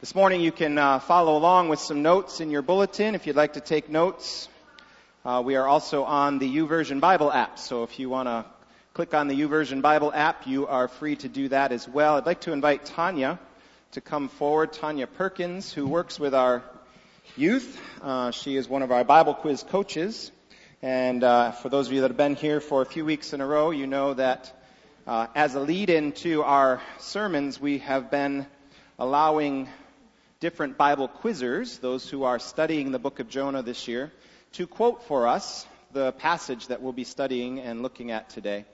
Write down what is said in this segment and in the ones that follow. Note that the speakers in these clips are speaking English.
This morning you can uh, follow along with some notes in your bulletin if you'd like to take notes. Uh, we are also on the YouVersion Bible app, so if you want to click on the YouVersion Bible app, you are free to do that as well. I'd like to invite Tanya to come forward. Tanya Perkins, who works with our youth. Uh, she is one of our Bible quiz coaches. And uh, for those of you that have been here for a few weeks in a row, you know that uh, as a lead in to our sermons, we have been allowing different Bible quizzers, those who are studying the book of Jonah this year, to quote for us the passage that we'll be studying and looking at today.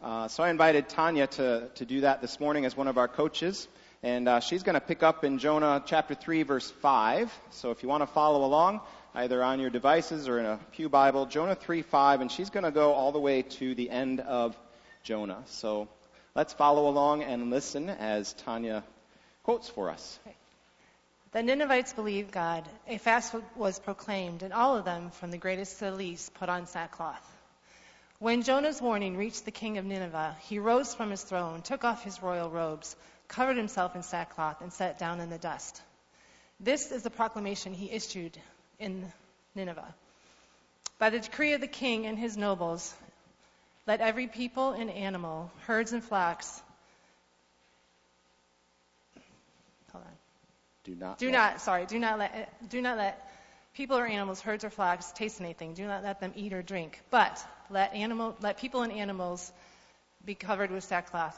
Uh, so I invited Tanya to, to do that this morning as one of our coaches. And uh, she's going to pick up in Jonah chapter 3, verse 5. So if you want to follow along, either on your devices or in a Pew Bible, Jonah 3, 5. And she's going to go all the way to the end of Jonah. So let's follow along and listen as Tanya quotes for us. Okay. The Ninevites believed God. A fast was proclaimed, and all of them, from the greatest to the least, put on sackcloth. When Jonah's warning reached the king of Nineveh, he rose from his throne, took off his royal robes, covered himself in sackcloth, and sat down in the dust. This is the proclamation he issued in Nineveh. By the decree of the king and his nobles, let every people and animal, herds and flocks, Do not. Do let. not. Sorry. Do not let. Do not let people or animals, herds or flocks, taste anything. Do not let them eat or drink. But let animal, let people and animals be covered with sackcloth.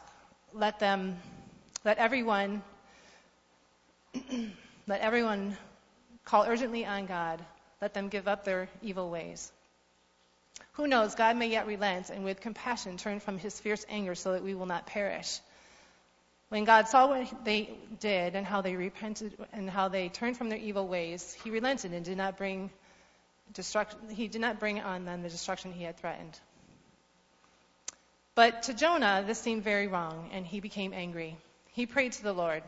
Let them. Let everyone. let everyone call urgently on God. Let them give up their evil ways. Who knows? God may yet relent and with compassion turn from his fierce anger so that we will not perish. When God saw what they did and how they repented and how they turned from their evil ways, he relented and did not bring destruction, he did not bring on them the destruction he had threatened. But to Jonah, this seemed very wrong, and he became angry. He prayed to the Lord,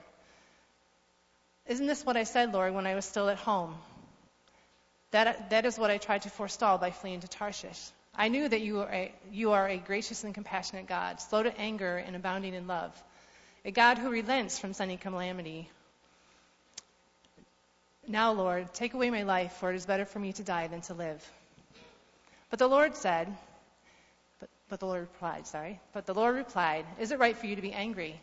Isn't this what I said, Lord, when I was still at home? That, that is what I tried to forestall by fleeing to Tarshish. I knew that you are, a, you are a gracious and compassionate God, slow to anger and abounding in love a God who relents from sending calamity. Now, Lord, take away my life, for it is better for me to die than to live. But the Lord said, but, but the Lord replied, sorry, but the Lord replied, Is it right for you to be angry?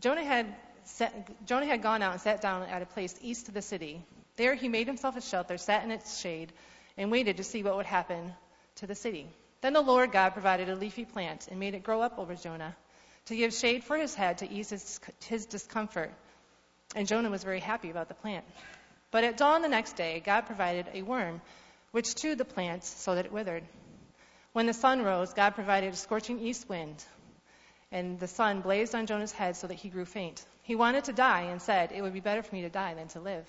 Jonah had, set, Jonah had gone out and sat down at a place east of the city. There he made himself a shelter, sat in its shade, and waited to see what would happen to the city. Then the Lord God provided a leafy plant and made it grow up over Jonah to give shade for his head to ease his, his discomfort. And Jonah was very happy about the plant. But at dawn the next day, God provided a worm which chewed the plant so that it withered. When the sun rose, God provided a scorching east wind, and the sun blazed on Jonah's head so that he grew faint. He wanted to die and said, It would be better for me to die than to live.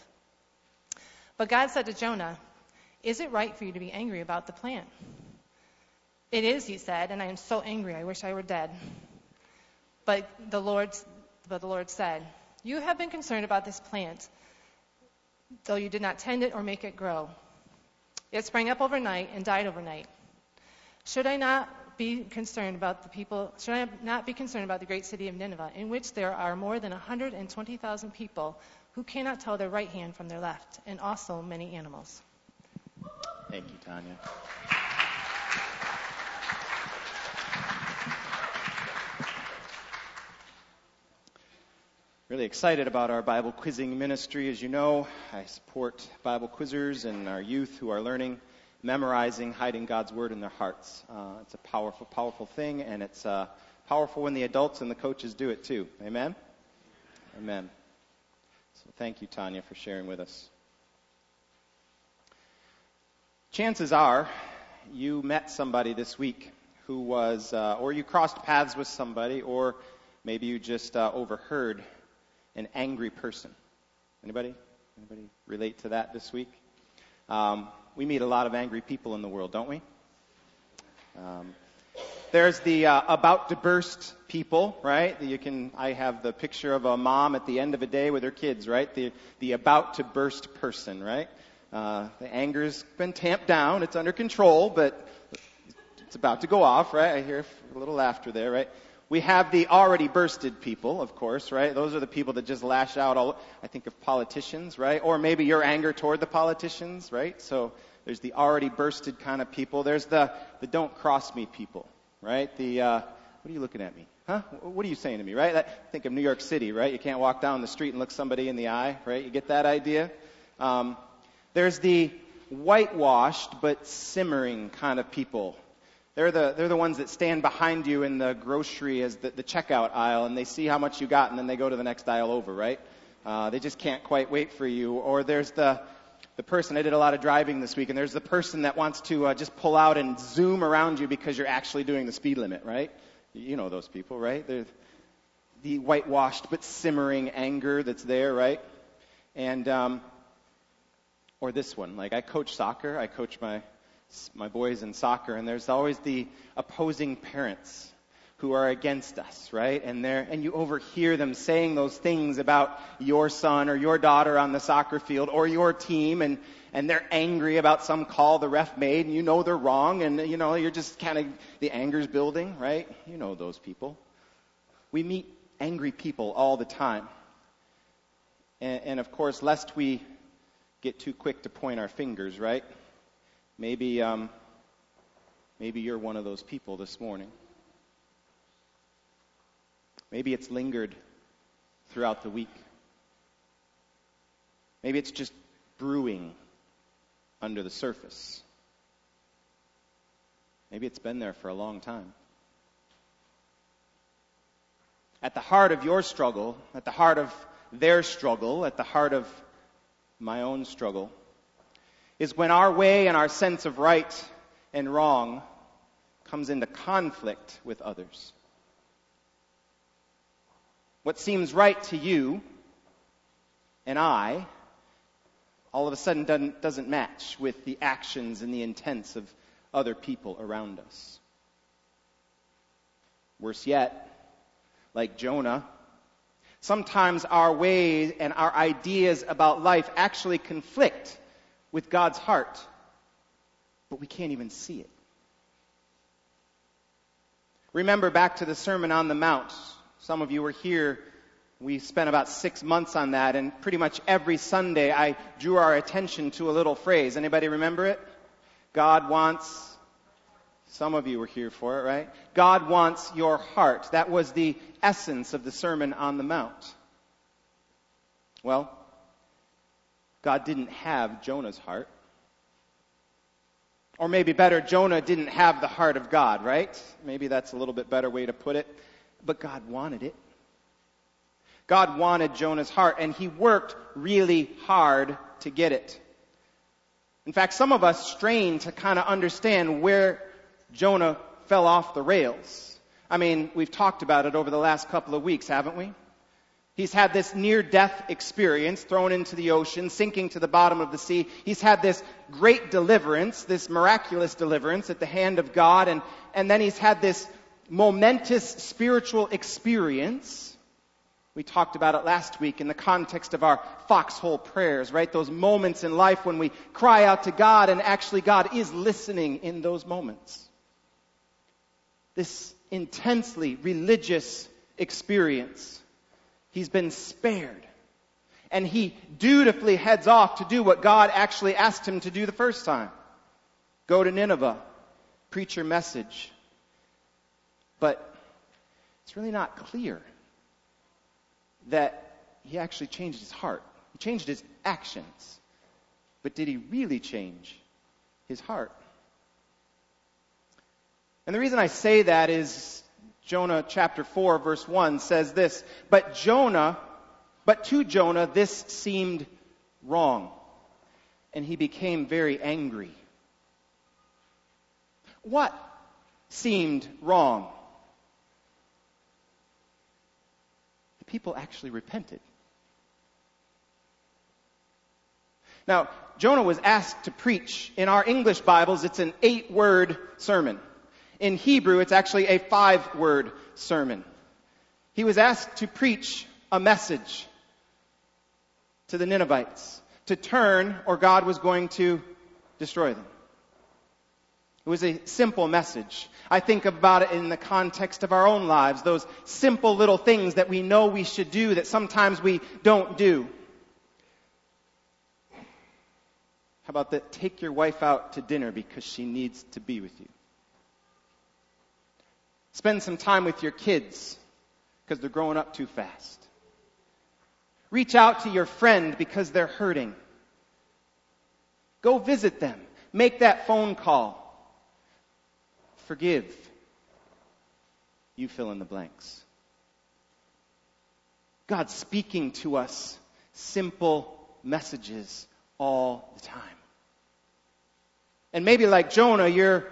But God said to Jonah, Is it right for you to be angry about the plant? It is, he said, and I am so angry I wish I were dead. But the Lord, but the Lord said, You have been concerned about this plant, though you did not tend it or make it grow. It sprang up overnight and died overnight. Should I not be concerned about the people, should I not be concerned about the great city of Nineveh, in which there are more than 120,000 people who cannot tell their right hand from their left, and also many animals? Thank you, Tanya. Really excited about our Bible quizzing ministry. As you know, I support Bible quizzers and our youth who are learning, memorizing, hiding God's Word in their hearts. Uh, it's a powerful, powerful thing, and it's uh, powerful when the adults and the coaches do it too. Amen? Amen. So thank you, Tanya, for sharing with us. Chances are you met somebody this week who was, uh, or you crossed paths with somebody, or maybe you just uh, overheard an angry person. Anybody? Anybody relate to that this week? Um, we meet a lot of angry people in the world, don't we? Um, there's the uh, about to burst people, right? You can. I have the picture of a mom at the end of a day with her kids, right? The the about to burst person, right? Uh, the anger's been tamped down; it's under control, but it's about to go off, right? I hear a little laughter there, right? We have the already bursted people, of course, right? Those are the people that just lash out all, I think of politicians, right? Or maybe your anger toward the politicians, right? So there's the already bursted kind of people. There's the, the don't cross me people, right? The, uh, what are you looking at me? Huh? What are you saying to me, right? Think of New York City, right? You can't walk down the street and look somebody in the eye, right? You get that idea? Um, there's the whitewashed but simmering kind of people, they're the, they're the ones that stand behind you in the grocery as the, the checkout aisle and they see how much you got and then they go to the next aisle over, right? Uh, they just can't quite wait for you. Or there's the, the person, I did a lot of driving this week, and there's the person that wants to uh, just pull out and zoom around you because you're actually doing the speed limit, right? You know those people, right? They're the whitewashed but simmering anger that's there, right? And, um, or this one, like I coach soccer, I coach my my boys in soccer, and there's always the opposing parents who are against us, right? And they and you overhear them saying those things about your son or your daughter on the soccer field or your team, and and they're angry about some call the ref made, and you know they're wrong, and you know you're just kind of the anger's building, right? You know those people. We meet angry people all the time, and, and of course, lest we get too quick to point our fingers, right? Maybe, um, maybe you're one of those people this morning. Maybe it's lingered throughout the week. Maybe it's just brewing under the surface. Maybe it's been there for a long time. At the heart of your struggle, at the heart of their struggle, at the heart of my own struggle, is when our way and our sense of right and wrong comes into conflict with others. What seems right to you and I all of a sudden doesn't, doesn't match with the actions and the intents of other people around us. Worse yet, like Jonah, sometimes our ways and our ideas about life actually conflict with God's heart, but we can't even see it. Remember back to the Sermon on the Mount. Some of you were here. We spent about six months on that, and pretty much every Sunday I drew our attention to a little phrase. Anybody remember it? God wants. Some of you were here for it, right? God wants your heart. That was the essence of the Sermon on the Mount. Well, God didn't have Jonah's heart. Or maybe better, Jonah didn't have the heart of God, right? Maybe that's a little bit better way to put it. But God wanted it. God wanted Jonah's heart, and he worked really hard to get it. In fact, some of us strain to kind of understand where Jonah fell off the rails. I mean, we've talked about it over the last couple of weeks, haven't we? He's had this near death experience, thrown into the ocean, sinking to the bottom of the sea. He's had this great deliverance, this miraculous deliverance at the hand of God, and, and then he's had this momentous spiritual experience. We talked about it last week in the context of our foxhole prayers, right? Those moments in life when we cry out to God and actually God is listening in those moments. This intensely religious experience He's been spared. And he dutifully heads off to do what God actually asked him to do the first time. Go to Nineveh, preach your message. But it's really not clear that he actually changed his heart. He changed his actions. But did he really change his heart? And the reason I say that is Jonah chapter 4 verse 1 says this, but Jonah, but to Jonah this seemed wrong, and he became very angry. What seemed wrong? The people actually repented. Now, Jonah was asked to preach. In our English Bibles, it's an eight word sermon. In Hebrew, it's actually a five word sermon. He was asked to preach a message to the Ninevites to turn or God was going to destroy them. It was a simple message. I think about it in the context of our own lives, those simple little things that we know we should do that sometimes we don't do. How about that? Take your wife out to dinner because she needs to be with you. Spend some time with your kids because they're growing up too fast. Reach out to your friend because they're hurting. Go visit them. Make that phone call. Forgive. You fill in the blanks. God's speaking to us simple messages all the time. And maybe like Jonah, you're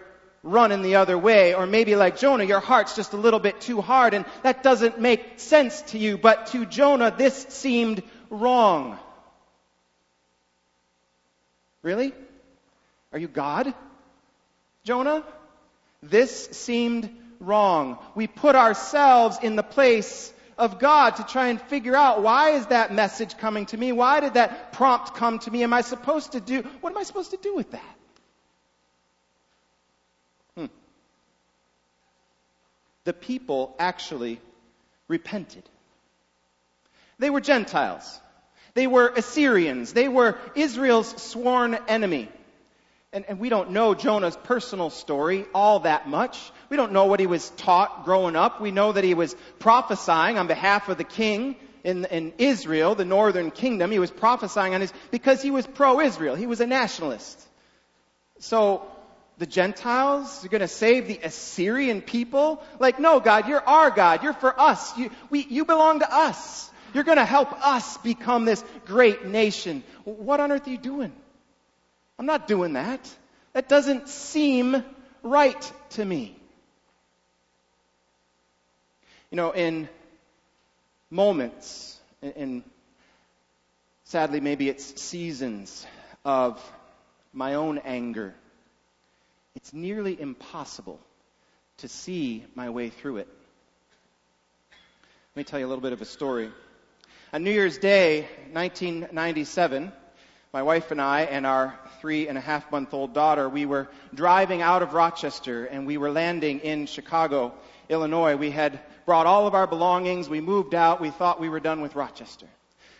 running the other way, or maybe like Jonah, your heart's just a little bit too hard, and that doesn't make sense to you, but to Jonah, this seemed wrong. Really? Are you God? Jonah? This seemed wrong. We put ourselves in the place of God to try and figure out why is that message coming to me? Why did that prompt come to me? Am I supposed to do, what am I supposed to do with that? The people actually repented. They were Gentiles. They were Assyrians. They were Israel's sworn enemy. And, and, we don't know Jonah's personal story all that much. We don't know what he was taught growing up. We know that he was prophesying on behalf of the king in, in Israel, the northern kingdom. He was prophesying on his, because he was pro-Israel. He was a nationalist. So, the Gentiles You're going to save the Assyrian people? Like, no, God, you're our God. You're for us. You, we, you belong to us. You're going to help us become this great nation. What on earth are you doing? I'm not doing that. That doesn't seem right to me. You know, in moments, in sadly maybe it's seasons of my own anger, it's nearly impossible to see my way through it. Let me tell you a little bit of a story. On New Year's Day, 1997, my wife and I and our three and a half month old daughter, we were driving out of Rochester and we were landing in Chicago, Illinois. We had brought all of our belongings. We moved out. We thought we were done with Rochester.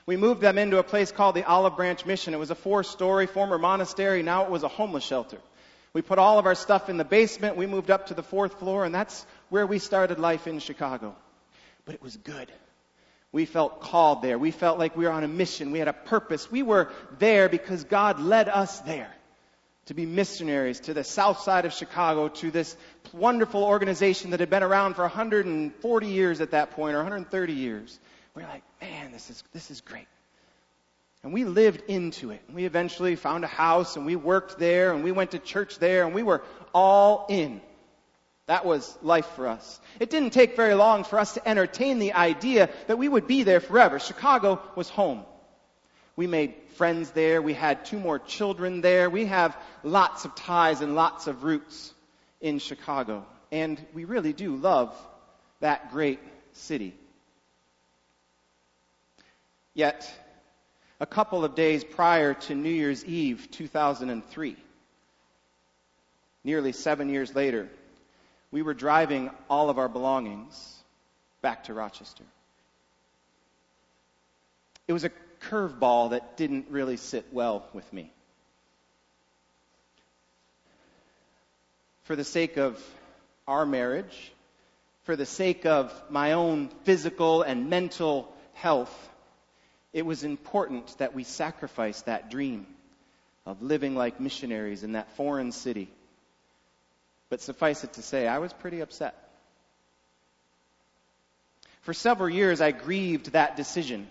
We moved them into a place called the Olive Branch Mission. It was a four story former monastery. Now it was a homeless shelter. We put all of our stuff in the basement. We moved up to the fourth floor and that's where we started life in Chicago. But it was good. We felt called there. We felt like we were on a mission. We had a purpose. We were there because God led us there to be missionaries to the south side of Chicago, to this wonderful organization that had been around for 140 years at that point, or 130 years. We we're like, man, this is, this is great. And we lived into it. We eventually found a house and we worked there and we went to church there and we were all in. That was life for us. It didn't take very long for us to entertain the idea that we would be there forever. Chicago was home. We made friends there. We had two more children there. We have lots of ties and lots of roots in Chicago. And we really do love that great city. Yet, a couple of days prior to New Year's Eve 2003, nearly seven years later, we were driving all of our belongings back to Rochester. It was a curveball that didn't really sit well with me. For the sake of our marriage, for the sake of my own physical and mental health, it was important that we sacrifice that dream of living like missionaries in that foreign city but suffice it to say, I was pretty upset. For several years, I grieved that decision.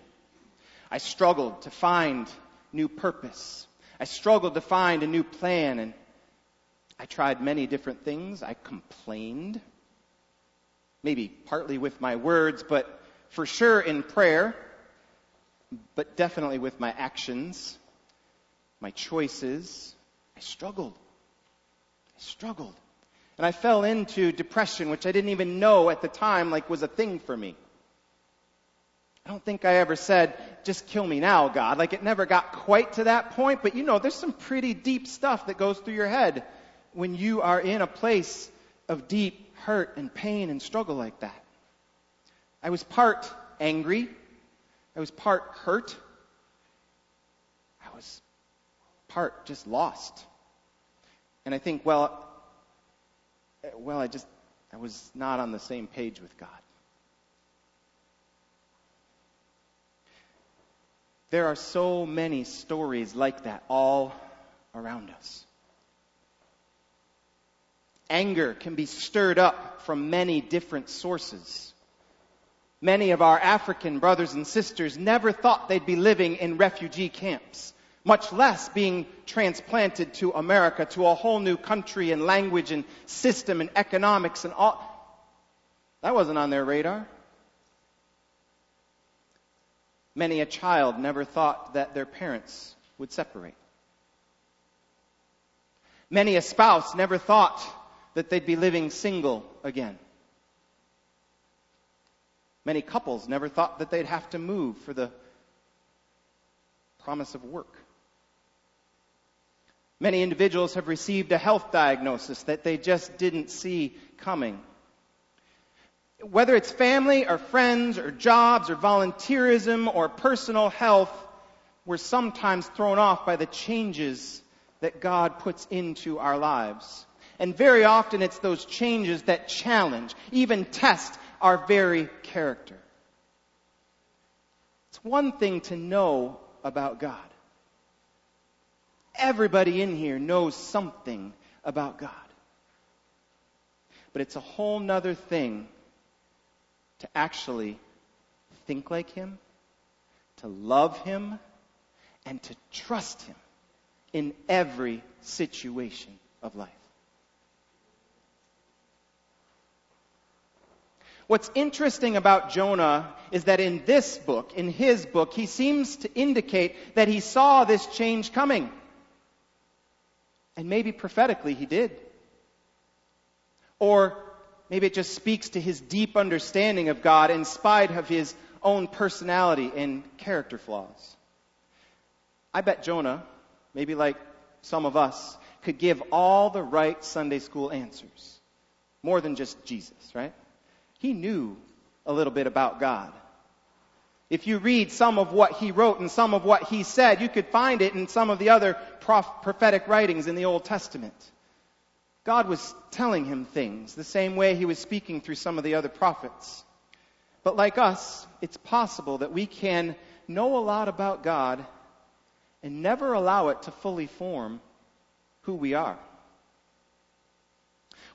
I struggled to find new purpose. I struggled to find a new plan, and I tried many different things. I complained, maybe partly with my words, but for sure in prayer, but definitely with my actions, my choices. I struggled. I struggled. And I fell into depression, which I didn't even know at the time, like was a thing for me. I don't think I ever said, just kill me now, God. Like it never got quite to that point, but you know, there's some pretty deep stuff that goes through your head when you are in a place of deep hurt and pain and struggle like that. I was part angry. I was part hurt. I was part just lost. And I think, well, well, I just, I was not on the same page with God. There are so many stories like that all around us. Anger can be stirred up from many different sources. Many of our African brothers and sisters never thought they'd be living in refugee camps, much less being transplanted to America, to a whole new country and language and system and economics and all. That wasn't on their radar. Many a child never thought that their parents would separate. Many a spouse never thought that they'd be living single again. Many couples never thought that they'd have to move for the promise of work. Many individuals have received a health diagnosis that they just didn't see coming whether it's family or friends or jobs or volunteerism or personal health, we're sometimes thrown off by the changes that God puts into our lives. And very often it's those changes that challenge, even test our very character. It's one thing to know about God. Everybody in here knows something about God. But it's a whole nother thing to actually think like Him, to love Him, and to trust Him in every situation of life. What's interesting about Jonah is that in this book, in his book, he seems to indicate that he saw this change coming. And maybe prophetically he did. Or Maybe it just speaks to his deep understanding of God in spite of his own personality and character flaws. I bet Jonah, maybe like some of us, could give all the right Sunday school answers. More than just Jesus, right? He knew a little bit about God. If you read some of what he wrote and some of what he said, you could find it in some of the other prophetic writings in the Old Testament. God was telling him things the same way he was speaking through some of the other prophets. But like us, it's possible that we can know a lot about God and never allow it to fully form who we are.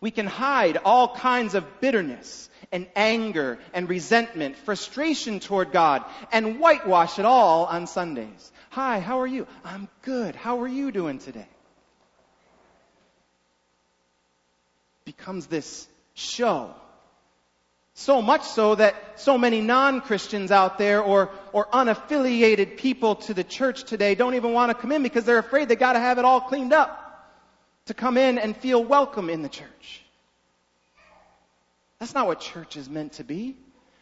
We can hide all kinds of bitterness and anger and resentment, frustration toward God, and whitewash it all on Sundays. Hi, how are you? I'm good. How are you doing today? becomes this show. So much so that so many non-Christians out there or, or unaffiliated people to the church today don't even want to come in because they're afraid they gotta have it all cleaned up to come in and feel welcome in the church. That's not what church is meant to be.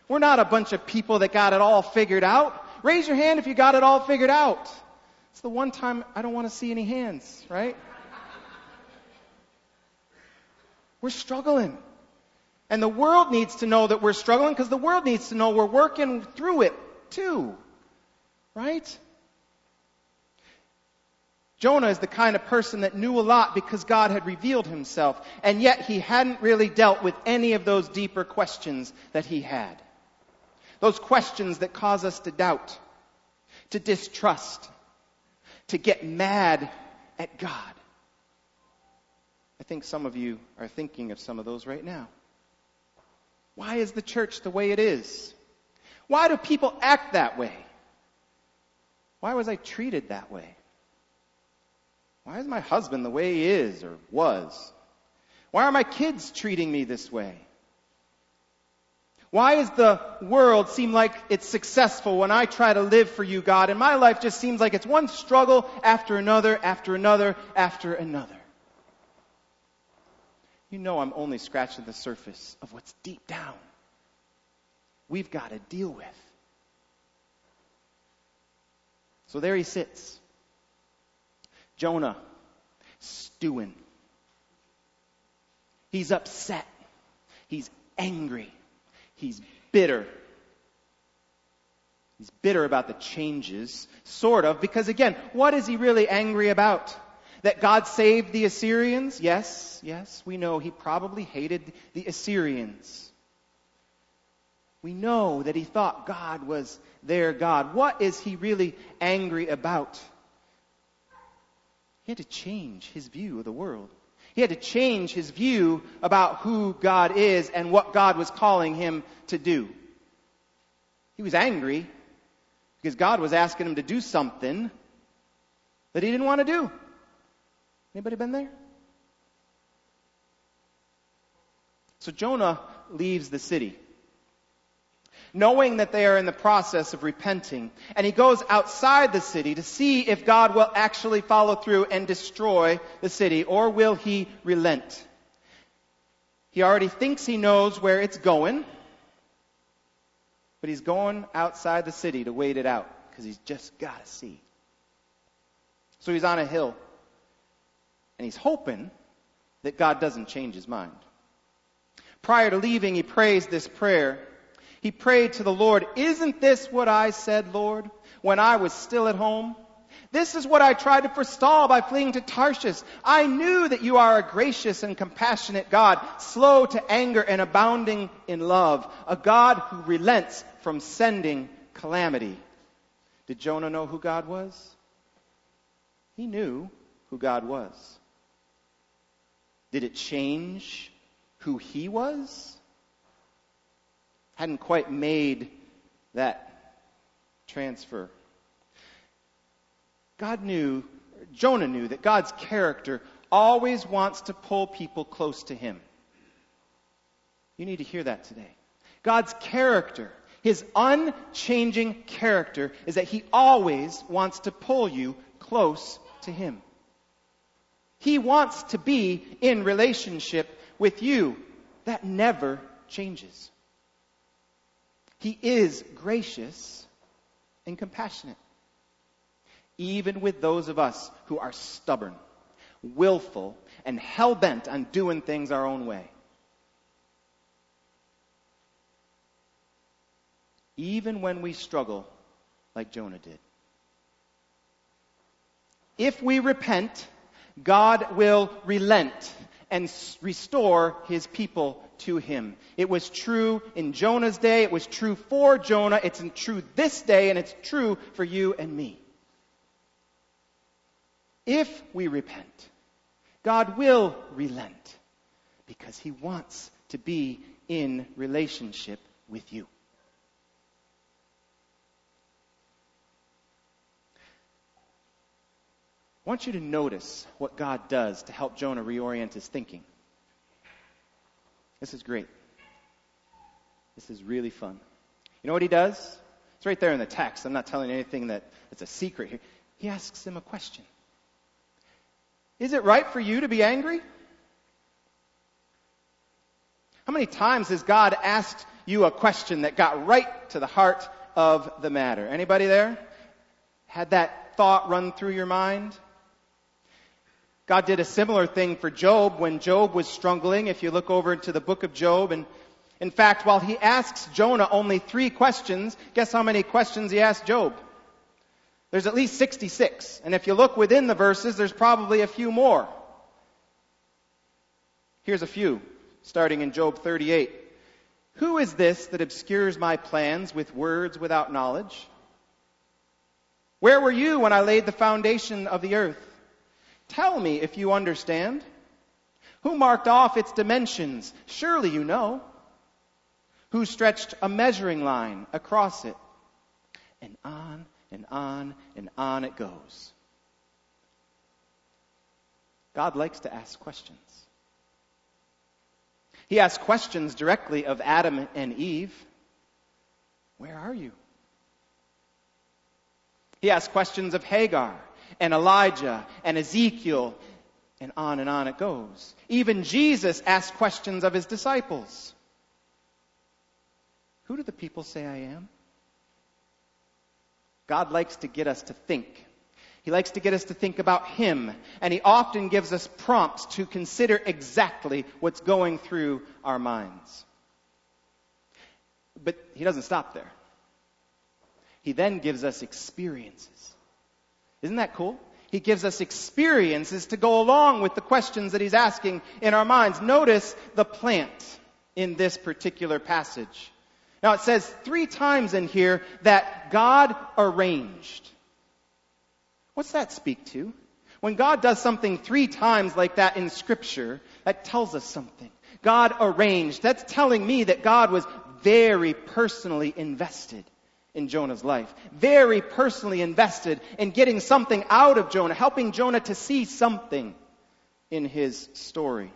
We're not a bunch of people that got it all figured out. Raise your hand if you got it all figured out. It's the one time I don't want to see any hands, right? We're struggling. And the world needs to know that we're struggling because the world needs to know we're working through it too. Right? Jonah is the kind of person that knew a lot because God had revealed himself, and yet he hadn't really dealt with any of those deeper questions that he had. Those questions that cause us to doubt, to distrust, to get mad at God. I think some of you are thinking of some of those right now. Why is the church the way it is? Why do people act that way? Why was I treated that way? Why is my husband the way he is or was? Why are my kids treating me this way? Why does the world seem like it's successful when I try to live for you, God, and my life just seems like it's one struggle after another, after another, after another? you know I'm only scratching the surface of what's deep down we've got to deal with. So there he sits. Jonah, stewing, He's upset. He's angry. He's bitter. He's bitter about the changes, sort of, because again, what is he really angry about? That God saved the Assyrians? Yes, yes, we know he probably hated the Assyrians. We know that he thought God was their God. What is he really angry about? He had to change his view of the world. He had to change his view about who God is and what God was calling him to do. He was angry because God was asking him to do something that he didn't want to do. Anybody been there? So Jonah leaves the city, knowing that they are in the process of repenting, and he goes outside the city to see if God will actually follow through and destroy the city, or will he relent? He already thinks he knows where it's going. But he's going outside the city to wait it out because he's just got to see. So he's on a hill and he's hoping that God doesn't change his mind. Prior to leaving, he prays this prayer. He prayed to the Lord, Isn't this what I said, Lord, when I was still at home? This is what I tried to forestall by fleeing to Tarshish. I knew that you are a gracious and compassionate God, slow to anger and abounding in love, a God who relents from sending calamity. Did Jonah know who God was? He knew who God was. Did it change who he was? Hadn't quite made that transfer. God knew, Jonah knew that God's character always wants to pull people close to him. You need to hear that today. God's character, his unchanging character, is that he always wants to pull you close to him. He wants to be in relationship with you. That never changes. He is gracious and compassionate even with those of us who are stubborn, willful, and hell bent on doing things our own way. Even when we struggle like Jonah did. If we repent, God will relent and restore his people to him. It was true in Jonah's day, it was true for Jonah, it's true this day, and it's true for you and me. If we repent, God will relent because He wants to be in relationship with you. I want you to notice what God does to help Jonah reorient his thinking. This is great. This is really fun. You know what he does? It's right there in the text. I'm not telling anything that, that's a secret here. He asks him a question. Is it right for you to be angry? How many times has God asked you a question that got right to the heart of the matter? Anybody there? Had that thought run through your mind? God did a similar thing for Job when Job was struggling. If you look over into the book of Job, and in fact, while he asks Jonah only three questions, guess how many questions he asked Job? There's at least 66. And if you look within the verses, there's probably a few more. Here's a few, starting in Job 38. Who is this that obscures my plans with words without knowledge? Where were you when I laid the foundation of the earth? Tell me if you understand. Who marked off its dimensions? Surely you know. Who stretched a measuring line across it? And on and on and on it goes. God likes to ask questions. He asked questions directly of Adam and Eve. Where are you? He asked questions of Hagar and Elijah and Ezekiel, and on and on it goes. Even Jesus asked questions of his disciples. Who do the people say I am? God likes to get us to think. He likes to get us to think about Him, and He often gives us prompts to consider exactly what's going through our minds. But He doesn't stop there. He then gives us experiences. Isn't that cool? He gives us experiences to go along with the questions that He's asking in our minds. Notice the plant in this particular passage. Now it says three times in here that God arranged. What's that speak to? When God does something three times like that in scripture, that tells us something. God arranged. That's telling me that God was very personally invested in Jonah's life. Very personally invested in getting something out of Jonah, helping Jonah to see something in his story.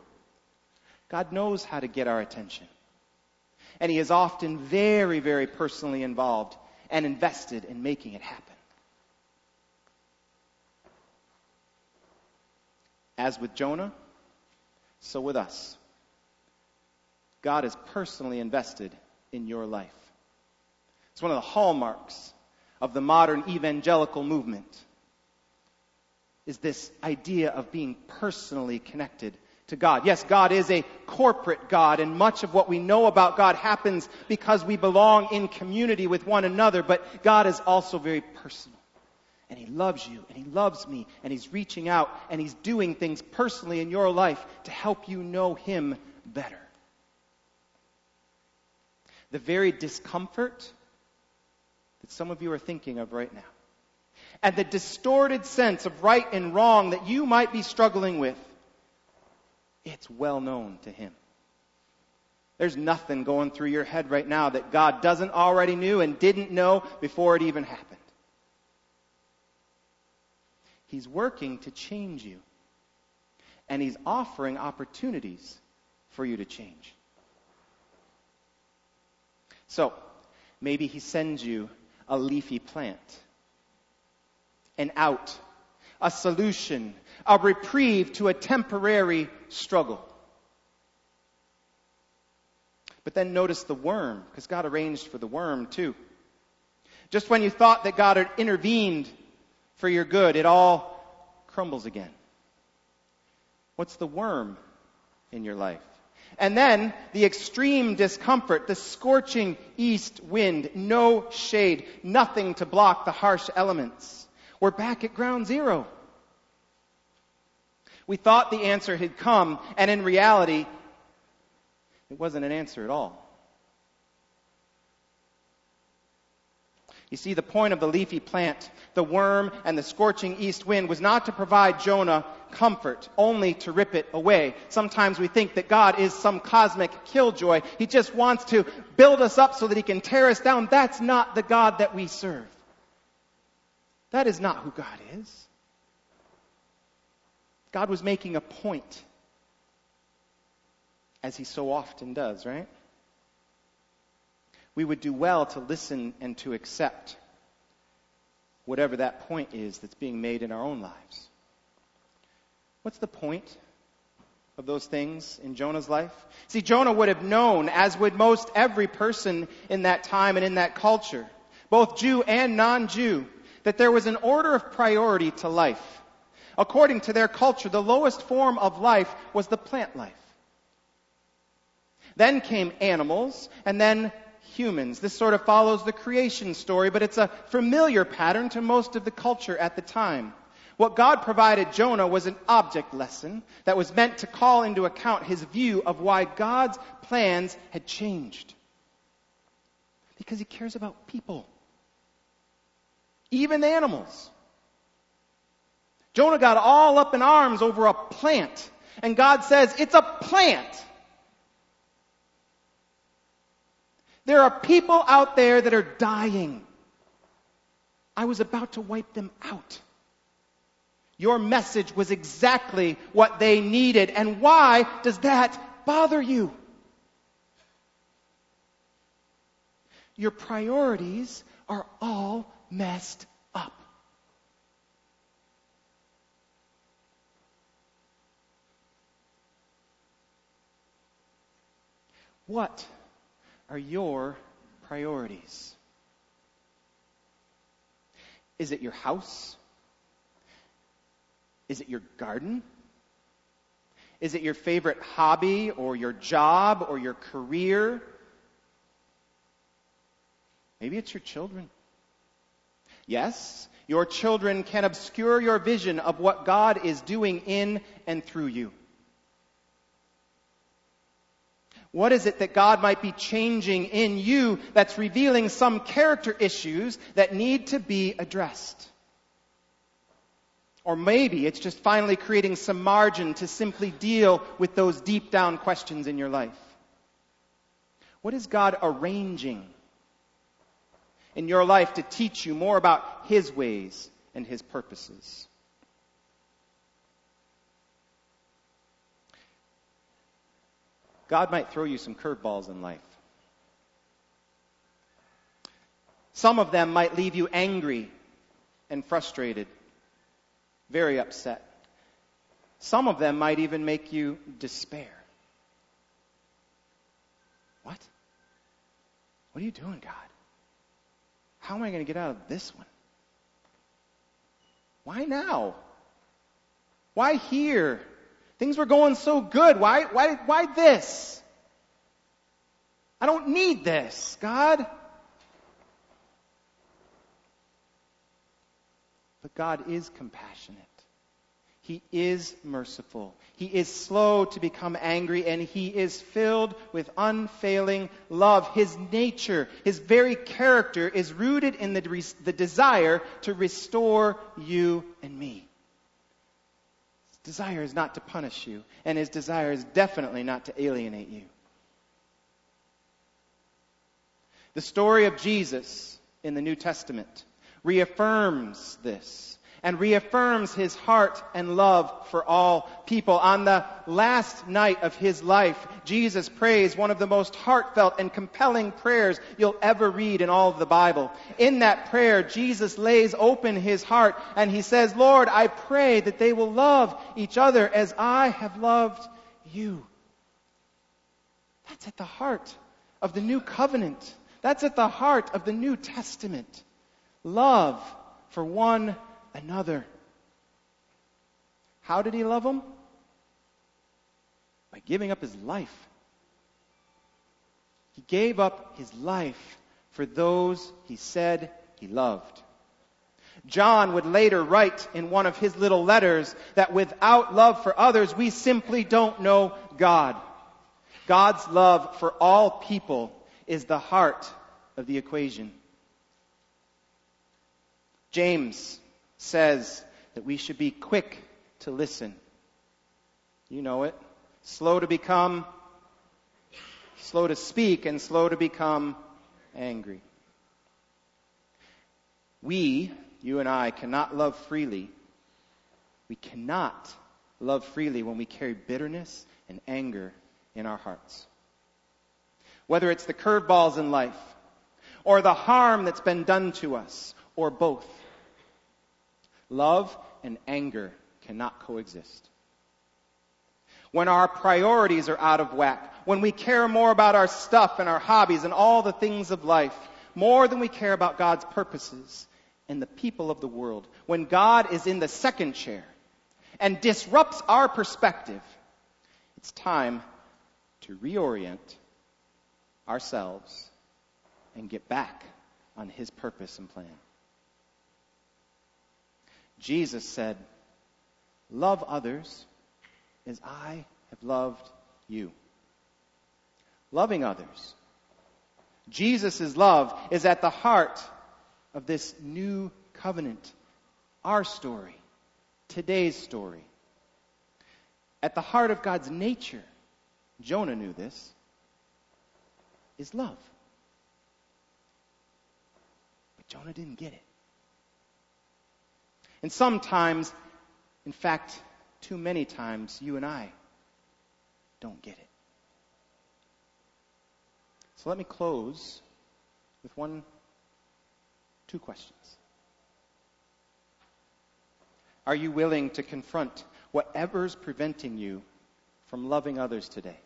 God knows how to get our attention. And he is often very, very personally involved and invested in making it happen. As with Jonah, so with us. God is personally invested in your life. It's one of the hallmarks of the modern evangelical movement is this idea of being personally connected to God. Yes, God is a corporate God, and much of what we know about God happens because we belong in community with one another, but God is also very personal and He loves you, and He loves me, and He's reaching out, and He's doing things personally in your life to help you know Him better. The very discomfort that some of you are thinking of right now, and the distorted sense of right and wrong that you might be struggling with, it's well known to Him. There's nothing going through your head right now that God doesn't already knew and didn't know before it even happened. He's working to change you. And He's offering opportunities for you to change. So, maybe He sends you a leafy plant, an out, a solution, a reprieve to a temporary struggle. But then notice the worm, because God arranged for the worm too. Just when you thought that God had intervened for your good, it all crumbles again. What's the worm in your life? And then the extreme discomfort, the scorching east wind, no shade, nothing to block the harsh elements. We're back at ground zero. We thought the answer had come, and in reality, it wasn't an answer at all. You see, the point of the leafy plant, the worm, and the scorching east wind was not to provide Jonah comfort, only to rip it away. Sometimes we think that God is some cosmic killjoy. He just wants to build us up so that he can tear us down. That's not the God that we serve. That is not who God is. God was making a point, as he so often does, right? We would do well to listen and to accept whatever that point is that's being made in our own lives. What's the point of those things in Jonah's life? See, Jonah would have known, as would most every person in that time and in that culture, both Jew and non-Jew, that there was an order of priority to life. According to their culture, the lowest form of life was the plant life. Then came animals, and then humans. This sort of follows the creation story, but it's a familiar pattern to most of the culture at the time. What God provided Jonah was an object lesson that was meant to call into account his view of why God's plans had changed. Because he cares about people, even animals. Jonah got all up in arms over a plant, and God says, It's a plant. There are people out there that are dying. I was about to wipe them out. Your message was exactly what they needed. And why does that bother you? Your priorities are all messed up. What are your priorities? Is it your house? Is it your garden? Is it your favorite hobby or your job or your career? Maybe it's your children. Yes, your children can obscure your vision of what God is doing in and through you. What is it that God might be changing in you that's revealing some character issues that need to be addressed? Or maybe it's just finally creating some margin to simply deal with those deep down questions in your life. What is God arranging in your life to teach you more about His ways and His purposes? God might throw you some curveballs in life. Some of them might leave you angry and frustrated, very upset. Some of them might even make you despair. What? What are you doing, God? How am I going to get out of this one? Why now? Why here? Things were going so good. Why, why, why this? I don't need this, God. But God is compassionate. He is merciful. He is slow to become angry and he is filled with unfailing love. His nature, his very character is rooted in the, the desire to restore you and me desire is not to punish you, and his desire is definitely not to alienate you. The story of Jesus in the New Testament reaffirms this and reaffirms his heart and love for all people. On the last night of his life, Jesus prays one of the most heartfelt and compelling prayers you'll ever read in all of the Bible. In that prayer, Jesus lays open his heart and he says, Lord, I pray that they will love each other as I have loved you. That's at the heart of the new covenant. That's at the heart of the New Testament. Love for one another. How did he love them? By giving up his life. He gave up his life for those he said he loved. John would later write in one of his little letters that without love for others, we simply don't know God. God's love for all people is the heart of the equation. James says that we should be quick to listen. You know it. Slow to become, slow to speak, and slow to become angry. We, you and I, cannot love freely. We cannot love freely when we carry bitterness and anger in our hearts. Whether it's the curveballs in life, or the harm that's been done to us, or both. Love and anger cannot coexist. When our priorities are out of whack, when we care more about our stuff and our hobbies and all the things of life, more than we care about God's purposes and the people of the world, when God is in the second chair and disrupts our perspective, it's time to reorient ourselves and get back on His purpose and plan. Jesus said, Love others as I have loved you. Loving others. Jesus' love is at the heart of this new covenant, our story, today's story. At the heart of God's nature, Jonah knew this, is love. But Jonah didn't get it. And sometimes, in fact, too many times, you and I don't get it. So let me close with one, two questions. Are you willing to confront whatever's preventing you from loving others today?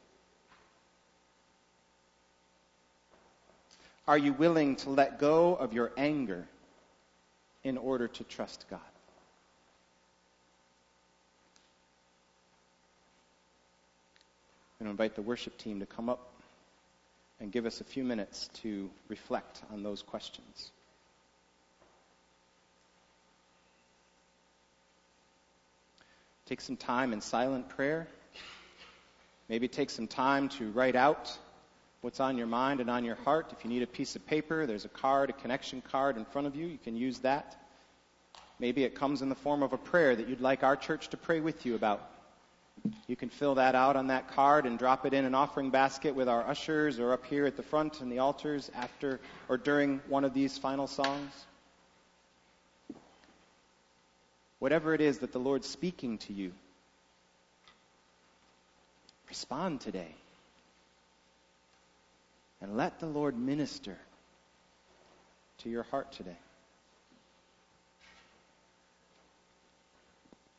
Are you willing to let go of your anger in order to trust God? And invite the worship team to come up and give us a few minutes to reflect on those questions. Take some time in silent prayer. Maybe take some time to write out what's on your mind and on your heart. If you need a piece of paper, there's a card, a connection card in front of you. You can use that. Maybe it comes in the form of a prayer that you'd like our church to pray with you about. You can fill that out on that card and drop it in an offering basket with our ushers or up here at the front in the altars after or during one of these final songs. Whatever it is that the Lord's speaking to you, respond today. And let the Lord minister to your heart today.